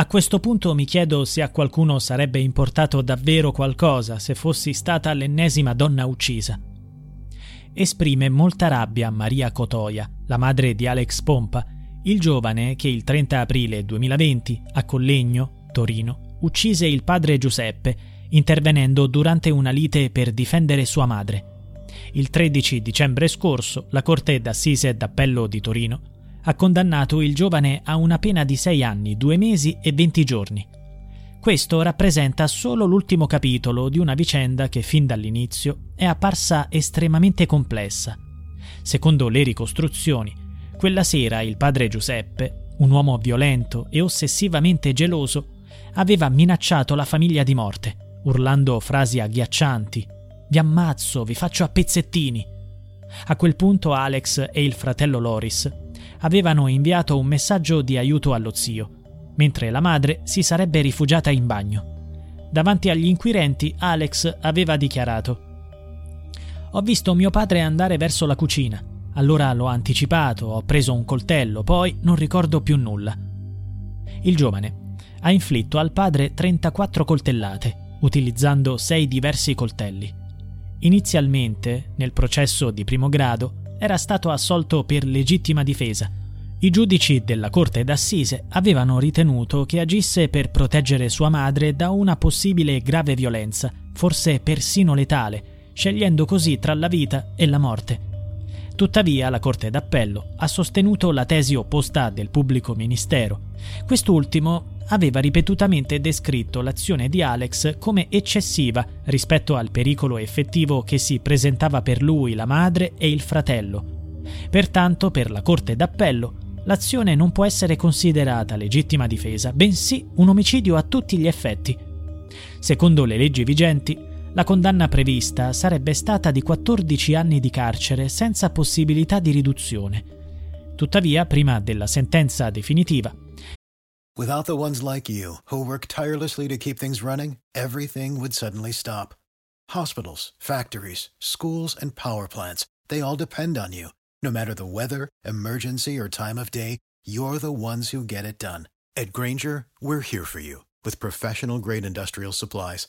A questo punto mi chiedo se a qualcuno sarebbe importato davvero qualcosa se fossi stata l'ennesima donna uccisa. Esprime molta rabbia Maria Cotoia, la madre di Alex Pompa, il giovane che il 30 aprile 2020 a Collegno, Torino, uccise il padre Giuseppe intervenendo durante una lite per difendere sua madre. Il 13 dicembre scorso la Corte d'Assise d'Appello di Torino ha condannato il giovane a una pena di 6 anni, 2 mesi e 20 giorni. Questo rappresenta solo l'ultimo capitolo di una vicenda che fin dall'inizio è apparsa estremamente complessa. Secondo le ricostruzioni, quella sera il padre Giuseppe, un uomo violento e ossessivamente geloso, aveva minacciato la famiglia di morte, urlando frasi agghiaccianti. Vi ammazzo, vi faccio a pezzettini. A quel punto Alex e il fratello Loris avevano inviato un messaggio di aiuto allo zio, mentre la madre si sarebbe rifugiata in bagno. Davanti agli inquirenti, Alex aveva dichiarato: Ho visto mio padre andare verso la cucina. Allora l'ho anticipato, ho preso un coltello, poi non ricordo più nulla. Il giovane ha inflitto al padre 34 coltellate, utilizzando sei diversi coltelli. Inizialmente, nel processo di primo grado, era stato assolto per legittima difesa. I giudici della Corte d'Assise avevano ritenuto che agisse per proteggere sua madre da una possibile grave violenza, forse persino letale, scegliendo così tra la vita e la morte. Tuttavia la Corte d'Appello ha sostenuto la tesi opposta del pubblico ministero. Quest'ultimo aveva ripetutamente descritto l'azione di Alex come eccessiva rispetto al pericolo effettivo che si presentava per lui, la madre e il fratello. Pertanto, per la Corte d'Appello, l'azione non può essere considerata legittima difesa, bensì un omicidio a tutti gli effetti. Secondo le leggi vigenti, la condanna prevista sarebbe stata di 14 anni di carcere senza possibilità di riduzione. Tuttavia, prima della sentenza definitiva, Without the ones like you, who work tirelessly to keep things running, everything would suddenly stop. Hospitals, factories, schools, and power plants, they all depend on you. No matter the weather, emergency, or time of day, you're the ones who get it done. At Granger, we're here for you with professional grade industrial supplies.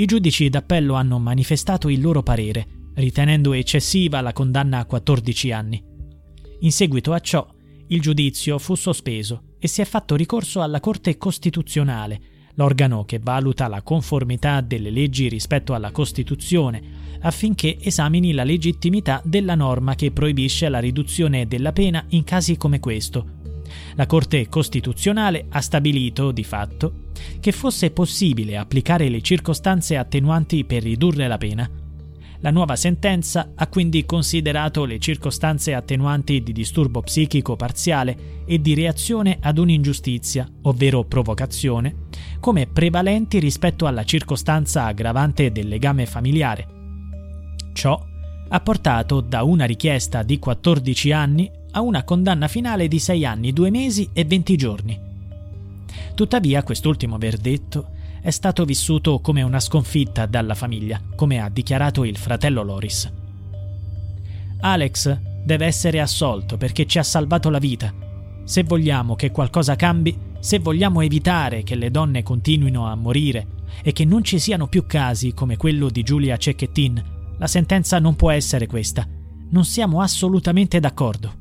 I giudici d'appello hanno manifestato il loro parere, ritenendo eccessiva la condanna a 14 anni. In seguito a ciò, il giudizio fu sospeso e si è fatto ricorso alla Corte Costituzionale, l'organo che valuta la conformità delle leggi rispetto alla Costituzione, affinché esamini la legittimità della norma che proibisce la riduzione della pena in casi come questo. La Corte Costituzionale ha stabilito, di fatto, che fosse possibile applicare le circostanze attenuanti per ridurre la pena. La nuova sentenza ha quindi considerato le circostanze attenuanti di disturbo psichico parziale e di reazione ad un'ingiustizia, ovvero provocazione, come prevalenti rispetto alla circostanza aggravante del legame familiare. Ciò ha portato da una richiesta di 14 anni a una condanna finale di 6 anni, 2 mesi e 20 giorni. Tuttavia quest'ultimo verdetto è stato vissuto come una sconfitta dalla famiglia, come ha dichiarato il fratello Loris. Alex deve essere assolto perché ci ha salvato la vita. Se vogliamo che qualcosa cambi, se vogliamo evitare che le donne continuino a morire e che non ci siano più casi come quello di Giulia Cecchettin, la sentenza non può essere questa. Non siamo assolutamente d'accordo.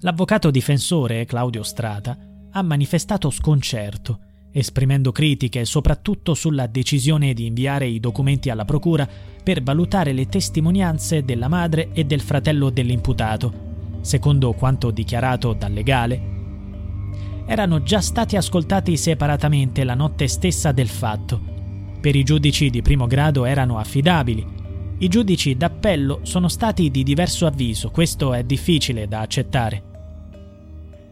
L'avvocato difensore Claudio Strata ha manifestato sconcerto esprimendo critiche soprattutto sulla decisione di inviare i documenti alla Procura per valutare le testimonianze della madre e del fratello dell'imputato. Secondo quanto dichiarato dal legale, erano già stati ascoltati separatamente la notte stessa del fatto. Per i giudici di primo grado erano affidabili. I giudici d'appello sono stati di diverso avviso, questo è difficile da accettare.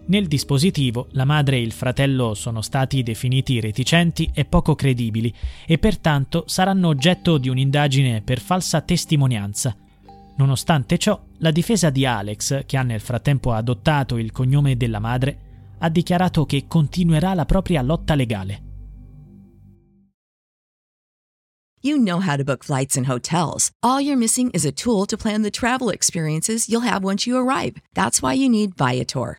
Nel dispositivo la madre e il fratello sono stati definiti reticenti e poco credibili e pertanto saranno oggetto di un'indagine per falsa testimonianza. Nonostante ciò, la difesa di Alex, che ha nel frattempo adottato il cognome della madre, ha dichiarato che continuerà la propria lotta legale. You know how to book flights and hotels. All you're missing is a tool to plan the travel experiences you'll have once you arrive. That's why you need Viator.